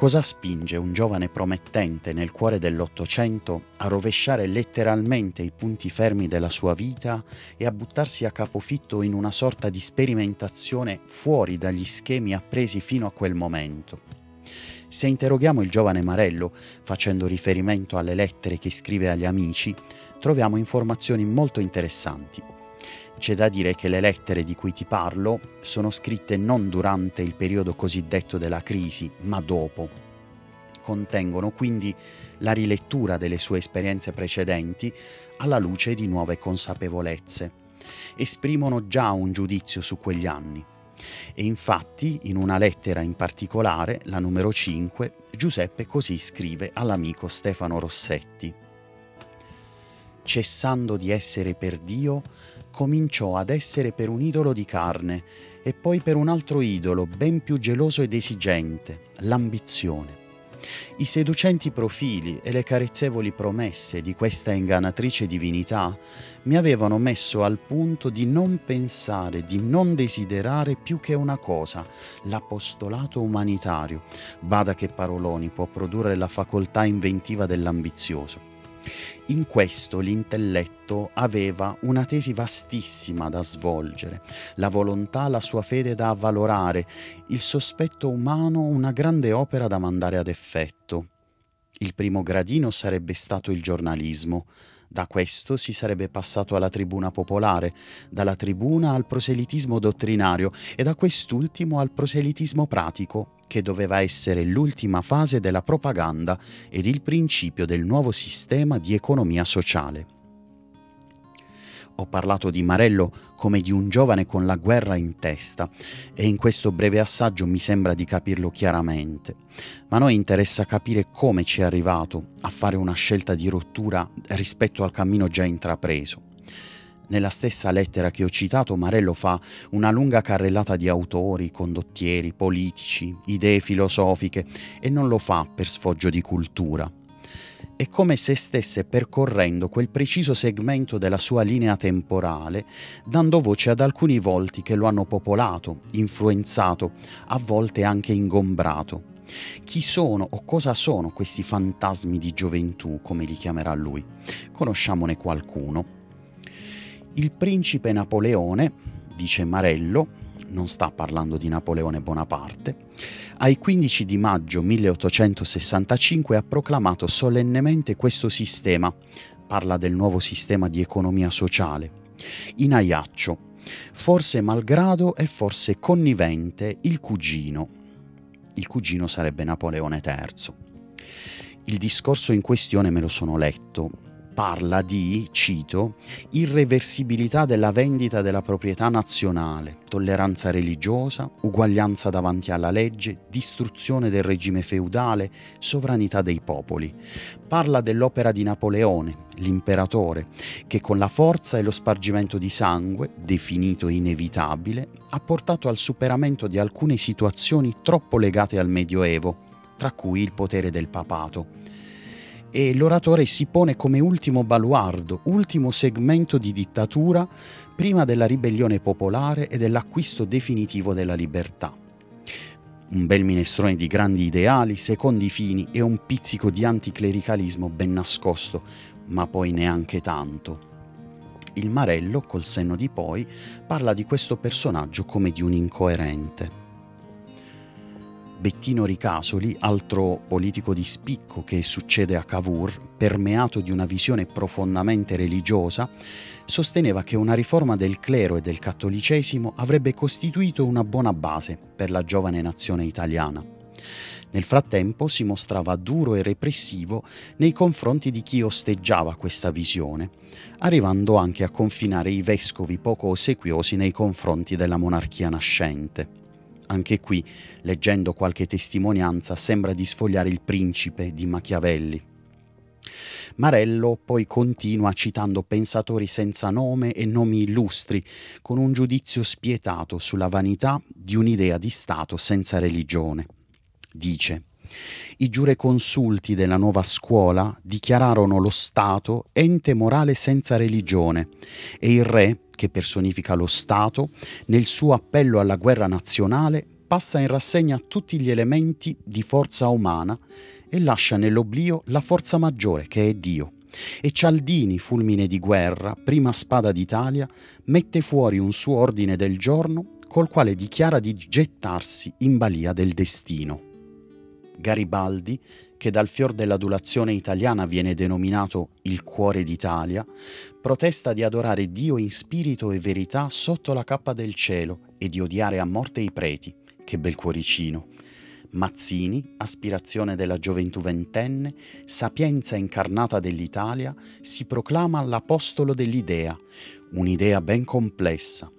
Cosa spinge un giovane promettente nel cuore dell'Ottocento a rovesciare letteralmente i punti fermi della sua vita e a buttarsi a capofitto in una sorta di sperimentazione fuori dagli schemi appresi fino a quel momento? Se interroghiamo il giovane Marello, facendo riferimento alle lettere che scrive agli amici, troviamo informazioni molto interessanti. C'è da dire che le lettere di cui ti parlo sono scritte non durante il periodo cosiddetto della crisi, ma dopo. Contengono quindi la rilettura delle sue esperienze precedenti alla luce di nuove consapevolezze. Esprimono già un giudizio su quegli anni. E infatti, in una lettera in particolare, la numero 5, Giuseppe così scrive all'amico Stefano Rossetti. Cessando di essere per Dio, cominciò ad essere per un idolo di carne e poi per un altro idolo ben più geloso ed esigente, l'ambizione. I seducenti profili e le carezzevoli promesse di questa ingannatrice divinità mi avevano messo al punto di non pensare, di non desiderare più che una cosa, l'apostolato umanitario. Bada che paroloni può produrre la facoltà inventiva dell'ambizioso. In questo l'intelletto aveva una tesi vastissima da svolgere, la volontà la sua fede da avvalorare, il sospetto umano una grande opera da mandare ad effetto. Il primo gradino sarebbe stato il giornalismo, da questo si sarebbe passato alla tribuna popolare, dalla tribuna al proselitismo dottrinario e da quest'ultimo al proselitismo pratico, che doveva essere l'ultima fase della propaganda ed il principio del nuovo sistema di economia sociale. Ho parlato di Marello come di un giovane con la guerra in testa e in questo breve assaggio mi sembra di capirlo chiaramente. Ma a noi interessa capire come ci è arrivato a fare una scelta di rottura rispetto al cammino già intrapreso. Nella stessa lettera che ho citato, Marello fa una lunga carrellata di autori, condottieri, politici, idee filosofiche e non lo fa per sfoggio di cultura è come se stesse percorrendo quel preciso segmento della sua linea temporale, dando voce ad alcuni volti che lo hanno popolato, influenzato, a volte anche ingombrato. Chi sono o cosa sono questi fantasmi di gioventù, come li chiamerà lui? Conosciamone qualcuno. Il principe Napoleone, dice Marello, non sta parlando di Napoleone Bonaparte, ai 15 di maggio 1865 ha proclamato solennemente questo sistema, parla del nuovo sistema di economia sociale, in Aiaccio, forse malgrado e forse connivente il cugino. Il cugino sarebbe Napoleone III. Il discorso in questione me lo sono letto, parla di, cito, irreversibilità della vendita della proprietà nazionale, tolleranza religiosa, uguaglianza davanti alla legge, distruzione del regime feudale, sovranità dei popoli. Parla dell'opera di Napoleone, l'imperatore, che con la forza e lo spargimento di sangue, definito inevitabile, ha portato al superamento di alcune situazioni troppo legate al Medioevo, tra cui il potere del papato e l'oratore si pone come ultimo baluardo, ultimo segmento di dittatura prima della ribellione popolare e dell'acquisto definitivo della libertà. Un bel minestrone di grandi ideali, secondi fini e un pizzico di anticlericalismo ben nascosto, ma poi neanche tanto. Il Marello, col senno di poi, parla di questo personaggio come di un incoerente. Bettino Ricasoli, altro politico di spicco che succede a Cavour, permeato di una visione profondamente religiosa, sosteneva che una riforma del clero e del cattolicesimo avrebbe costituito una buona base per la giovane nazione italiana. Nel frattempo si mostrava duro e repressivo nei confronti di chi osteggiava questa visione, arrivando anche a confinare i vescovi poco ossequiosi nei confronti della monarchia nascente. Anche qui, leggendo qualche testimonianza, sembra di sfogliare il principe di Machiavelli. Marello poi continua citando pensatori senza nome e nomi illustri, con un giudizio spietato sulla vanità di un'idea di Stato senza religione. Dice i giureconsulti della nuova scuola dichiararono lo Stato ente morale senza religione e il re che personifica lo Stato, nel suo appello alla guerra nazionale, passa in rassegna tutti gli elementi di forza umana e lascia nell'oblio la forza maggiore che è Dio. E Cialdini, fulmine di guerra, prima spada d'Italia, mette fuori un suo ordine del giorno col quale dichiara di gettarsi in balia del destino. Garibaldi, che dal fior dell'adulazione italiana viene denominato il cuore d'Italia, protesta di adorare Dio in spirito e verità sotto la cappa del cielo e di odiare a morte i preti. Che bel cuoricino! Mazzini, aspirazione della gioventù ventenne, sapienza incarnata dell'Italia, si proclama l'apostolo dell'idea, un'idea ben complessa,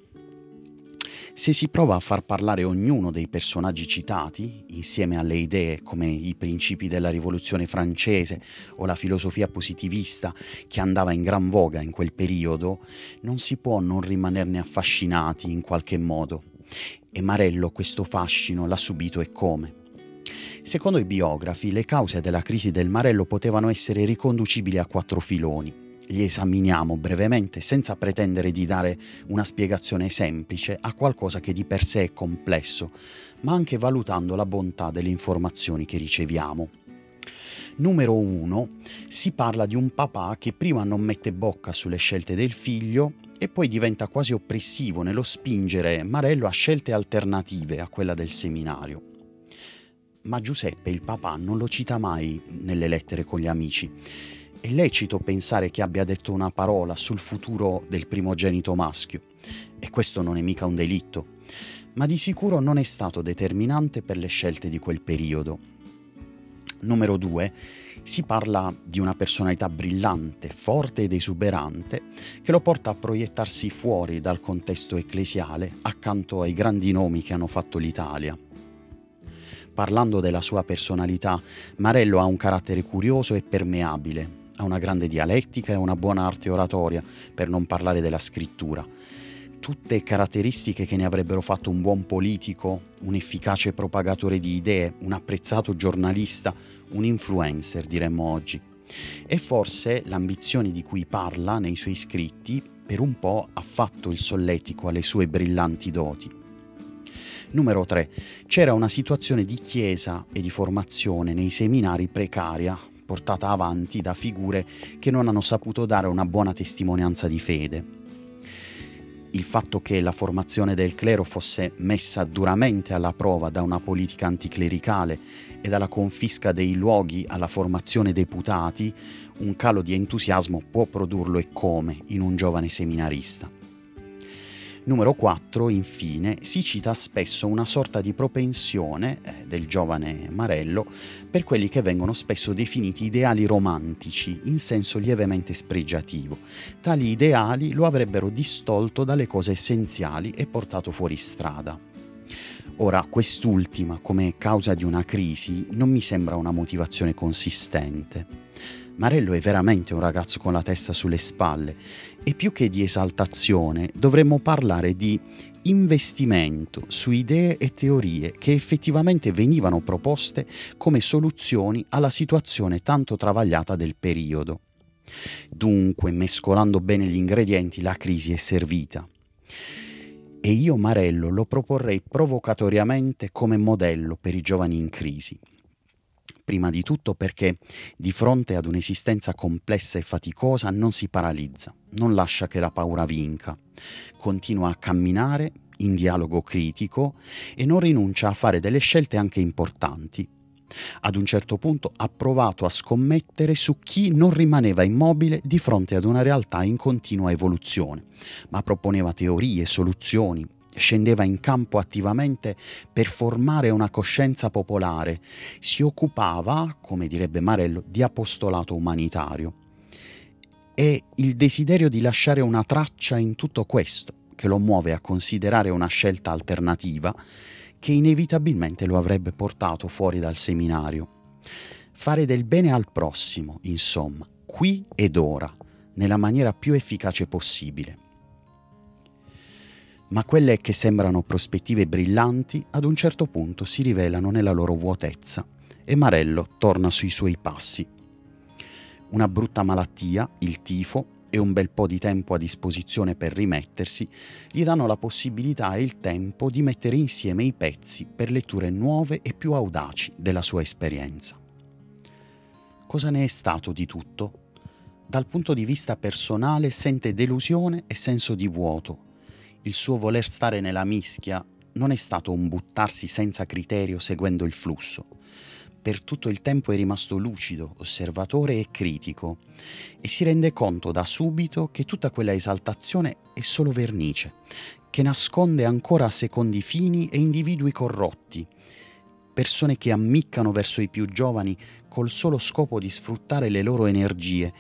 se si prova a far parlare ognuno dei personaggi citati, insieme alle idee come i principi della rivoluzione francese o la filosofia positivista che andava in gran voga in quel periodo, non si può non rimanerne affascinati in qualche modo. E Marello questo fascino l'ha subito e come. Secondo i biografi, le cause della crisi del Marello potevano essere riconducibili a quattro filoni li esaminiamo brevemente senza pretendere di dare una spiegazione semplice a qualcosa che di per sé è complesso, ma anche valutando la bontà delle informazioni che riceviamo. Numero 1. Si parla di un papà che prima non mette bocca sulle scelte del figlio e poi diventa quasi oppressivo nello spingere Marello a scelte alternative a quella del seminario. Ma Giuseppe, il papà, non lo cita mai nelle lettere con gli amici è lecito pensare che abbia detto una parola sul futuro del primogenito maschio, e questo non è mica un delitto, ma di sicuro non è stato determinante per le scelte di quel periodo. Numero 2. Si parla di una personalità brillante, forte ed esuberante, che lo porta a proiettarsi fuori dal contesto ecclesiale accanto ai grandi nomi che hanno fatto l'Italia. Parlando della sua personalità, Marello ha un carattere curioso e permeabile, ha una grande dialettica e una buona arte oratoria, per non parlare della scrittura. Tutte caratteristiche che ne avrebbero fatto un buon politico, un efficace propagatore di idee, un apprezzato giornalista, un influencer, diremmo oggi. E forse l'ambizione di cui parla nei suoi scritti per un po' ha fatto il solletico alle sue brillanti doti. Numero 3. C'era una situazione di chiesa e di formazione nei seminari precaria portata avanti da figure che non hanno saputo dare una buona testimonianza di fede. Il fatto che la formazione del clero fosse messa duramente alla prova da una politica anticlericale e dalla confisca dei luoghi alla formazione dei putati, un calo di entusiasmo può produrlo e come in un giovane seminarista. Numero 4, infine, si cita spesso una sorta di propensione eh, del giovane Marello per quelli che vengono spesso definiti ideali romantici in senso lievemente spregiativo. Tali ideali lo avrebbero distolto dalle cose essenziali e portato fuori strada. Ora, quest'ultima, come causa di una crisi, non mi sembra una motivazione consistente. Marello è veramente un ragazzo con la testa sulle spalle e più che di esaltazione dovremmo parlare di investimento su idee e teorie che effettivamente venivano proposte come soluzioni alla situazione tanto travagliata del periodo. Dunque, mescolando bene gli ingredienti, la crisi è servita. E io Marello lo proporrei provocatoriamente come modello per i giovani in crisi prima di tutto perché di fronte ad un'esistenza complessa e faticosa non si paralizza, non lascia che la paura vinca, continua a camminare in dialogo critico e non rinuncia a fare delle scelte anche importanti. Ad un certo punto ha provato a scommettere su chi non rimaneva immobile di fronte ad una realtà in continua evoluzione, ma proponeva teorie, soluzioni, scendeva in campo attivamente per formare una coscienza popolare, si occupava, come direbbe Marello, di apostolato umanitario. È il desiderio di lasciare una traccia in tutto questo che lo muove a considerare una scelta alternativa che inevitabilmente lo avrebbe portato fuori dal seminario. Fare del bene al prossimo, insomma, qui ed ora, nella maniera più efficace possibile ma quelle che sembrano prospettive brillanti ad un certo punto si rivelano nella loro vuotezza e Marello torna sui suoi passi. Una brutta malattia, il tifo, e un bel po' di tempo a disposizione per rimettersi, gli danno la possibilità e il tempo di mettere insieme i pezzi per letture nuove e più audaci della sua esperienza. Cosa ne è stato di tutto? Dal punto di vista personale sente delusione e senso di vuoto. Il suo voler stare nella mischia non è stato un buttarsi senza criterio seguendo il flusso. Per tutto il tempo è rimasto lucido, osservatore e critico e si rende conto da subito che tutta quella esaltazione è solo vernice, che nasconde ancora secondi fini e individui corrotti, persone che ammiccano verso i più giovani col solo scopo di sfruttare le loro energie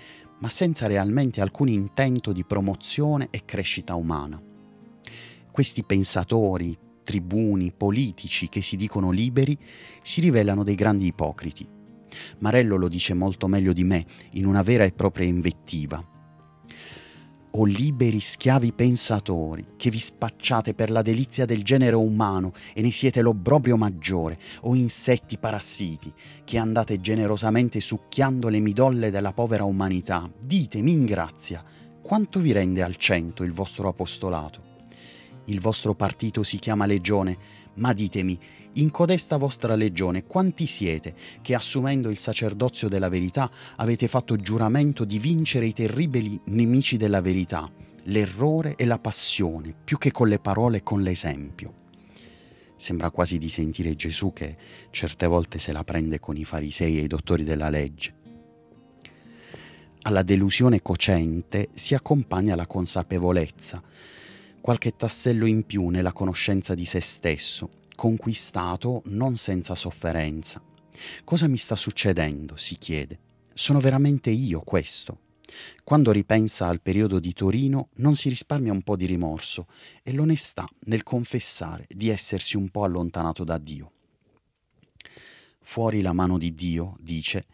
ma senza realmente alcun intento di promozione e crescita umana. Questi pensatori, tribuni, politici che si dicono liberi si rivelano dei grandi ipocriti. Marello lo dice molto meglio di me in una vera e propria invettiva o liberi schiavi pensatori, che vi spacciate per la delizia del genere umano e ne siete l'obbrobrio maggiore, o insetti parassiti, che andate generosamente succhiando le midolle della povera umanità, ditemi in grazia, quanto vi rende al cento il vostro apostolato? Il vostro partito si chiama Legione, ma ditemi, in codesta vostra legione, quanti siete che assumendo il sacerdozio della verità avete fatto giuramento di vincere i terribili nemici della verità, l'errore e la passione, più che con le parole e con l'esempio? Sembra quasi di sentire Gesù che certe volte se la prende con i farisei e i dottori della legge. Alla delusione cocente si accompagna la consapevolezza, qualche tassello in più nella conoscenza di se stesso, conquistato non senza sofferenza. Cosa mi sta succedendo? si chiede. Sono veramente io questo? Quando ripensa al periodo di Torino non si risparmia un po' di rimorso e l'onestà nel confessare di essersi un po' allontanato da Dio. Fuori la mano di Dio, dice,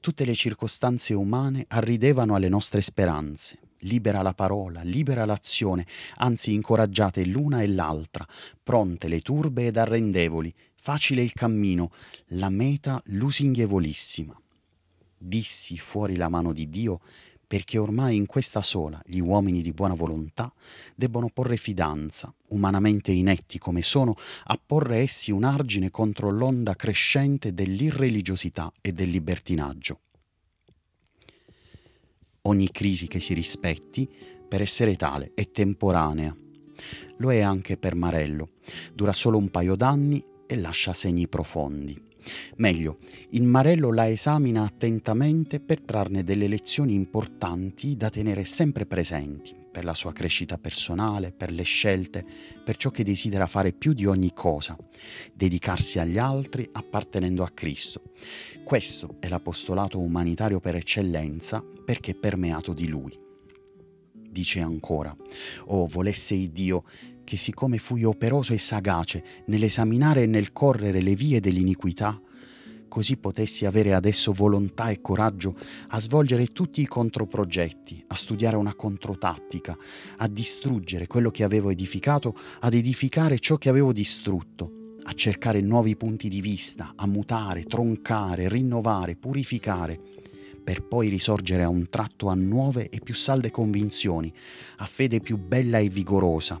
tutte le circostanze umane arridevano alle nostre speranze, libera la parola, libera l'azione, anzi incoraggiate l'una e l'altra, pronte le turbe ed arrendevoli, facile il cammino, la meta lusinghevolissima. Dissi fuori la mano di Dio perché ormai in questa sola gli uomini di buona volontà debbono porre fidanza, umanamente inetti come sono, a porre essi un argine contro l'onda crescente dell'irreligiosità e del libertinaggio ogni crisi che si rispetti, per essere tale, è temporanea. Lo è anche per Marello. Dura solo un paio d'anni e lascia segni profondi. Meglio, il Marello la esamina attentamente per trarne delle lezioni importanti da tenere sempre presenti, per la sua crescita personale, per le scelte, per ciò che desidera fare più di ogni cosa, dedicarsi agli altri appartenendo a Cristo. Questo è l'apostolato umanitario per eccellenza perché è permeato di Lui. Dice ancora, oh volesse Dio che siccome fui operoso e sagace nell'esaminare e nel correre le vie dell'iniquità, così potessi avere adesso volontà e coraggio a svolgere tutti i controprogetti, a studiare una controtattica, a distruggere quello che avevo edificato, ad edificare ciò che avevo distrutto, a cercare nuovi punti di vista, a mutare, troncare, rinnovare, purificare, per poi risorgere a un tratto a nuove e più salde convinzioni, a fede più bella e vigorosa,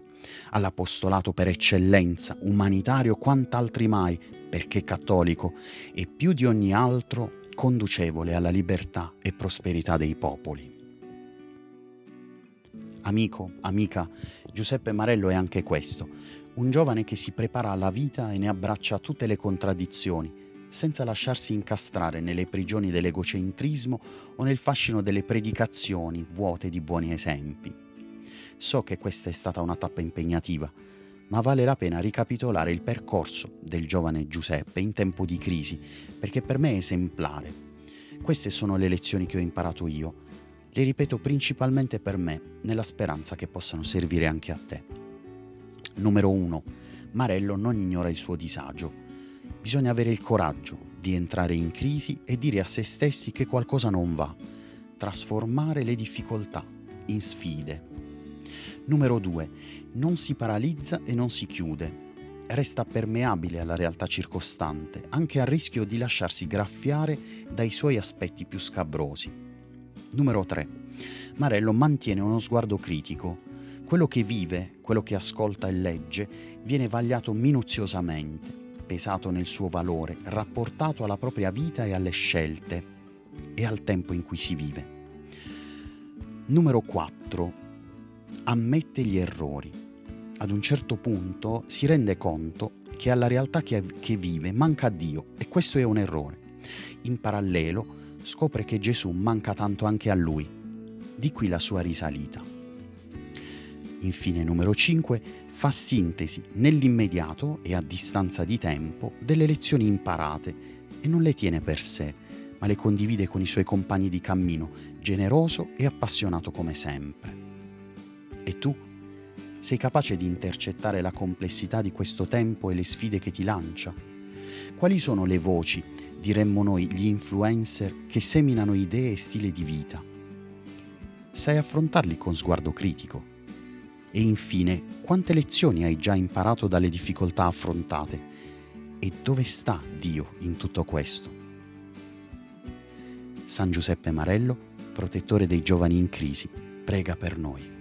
all'apostolato per eccellenza, umanitario quant'altri mai, perché cattolico, e più di ogni altro conducevole alla libertà e prosperità dei popoli. Amico, amica, Giuseppe Marello è anche questo, un giovane che si prepara alla vita e ne abbraccia tutte le contraddizioni, senza lasciarsi incastrare nelle prigioni dell'egocentrismo o nel fascino delle predicazioni vuote di buoni esempi. So che questa è stata una tappa impegnativa, ma vale la pena ricapitolare il percorso del giovane Giuseppe in tempo di crisi, perché per me è esemplare. Queste sono le lezioni che ho imparato io. Le ripeto principalmente per me, nella speranza che possano servire anche a te. Numero 1. Marello non ignora il suo disagio Bisogna avere il coraggio di entrare in crisi e dire a se stessi che qualcosa non va, trasformare le difficoltà in sfide. Numero 2. Non si paralizza e non si chiude. Resta permeabile alla realtà circostante, anche a rischio di lasciarsi graffiare dai suoi aspetti più scabrosi. Numero 3. Marello mantiene uno sguardo critico. Quello che vive, quello che ascolta e legge, viene vagliato minuziosamente, pesato nel suo valore, rapportato alla propria vita e alle scelte e al tempo in cui si vive. Numero 4. Ammette gli errori. Ad un certo punto si rende conto che alla realtà che, che vive manca Dio e questo è un errore. In parallelo scopre che Gesù manca tanto anche a lui. Di qui la sua risalita. Infine, numero 5, fa sintesi nell'immediato e a distanza di tempo delle lezioni imparate e non le tiene per sé, ma le condivide con i suoi compagni di cammino, generoso e appassionato come sempre. E tu? Sei capace di intercettare la complessità di questo tempo e le sfide che ti lancia? Quali sono le voci diremmo noi, gli influencer che seminano idee e stile di vita. Sai affrontarli con sguardo critico. E infine, quante lezioni hai già imparato dalle difficoltà affrontate? E dove sta Dio in tutto questo? San Giuseppe Marello, protettore dei giovani in crisi, prega per noi.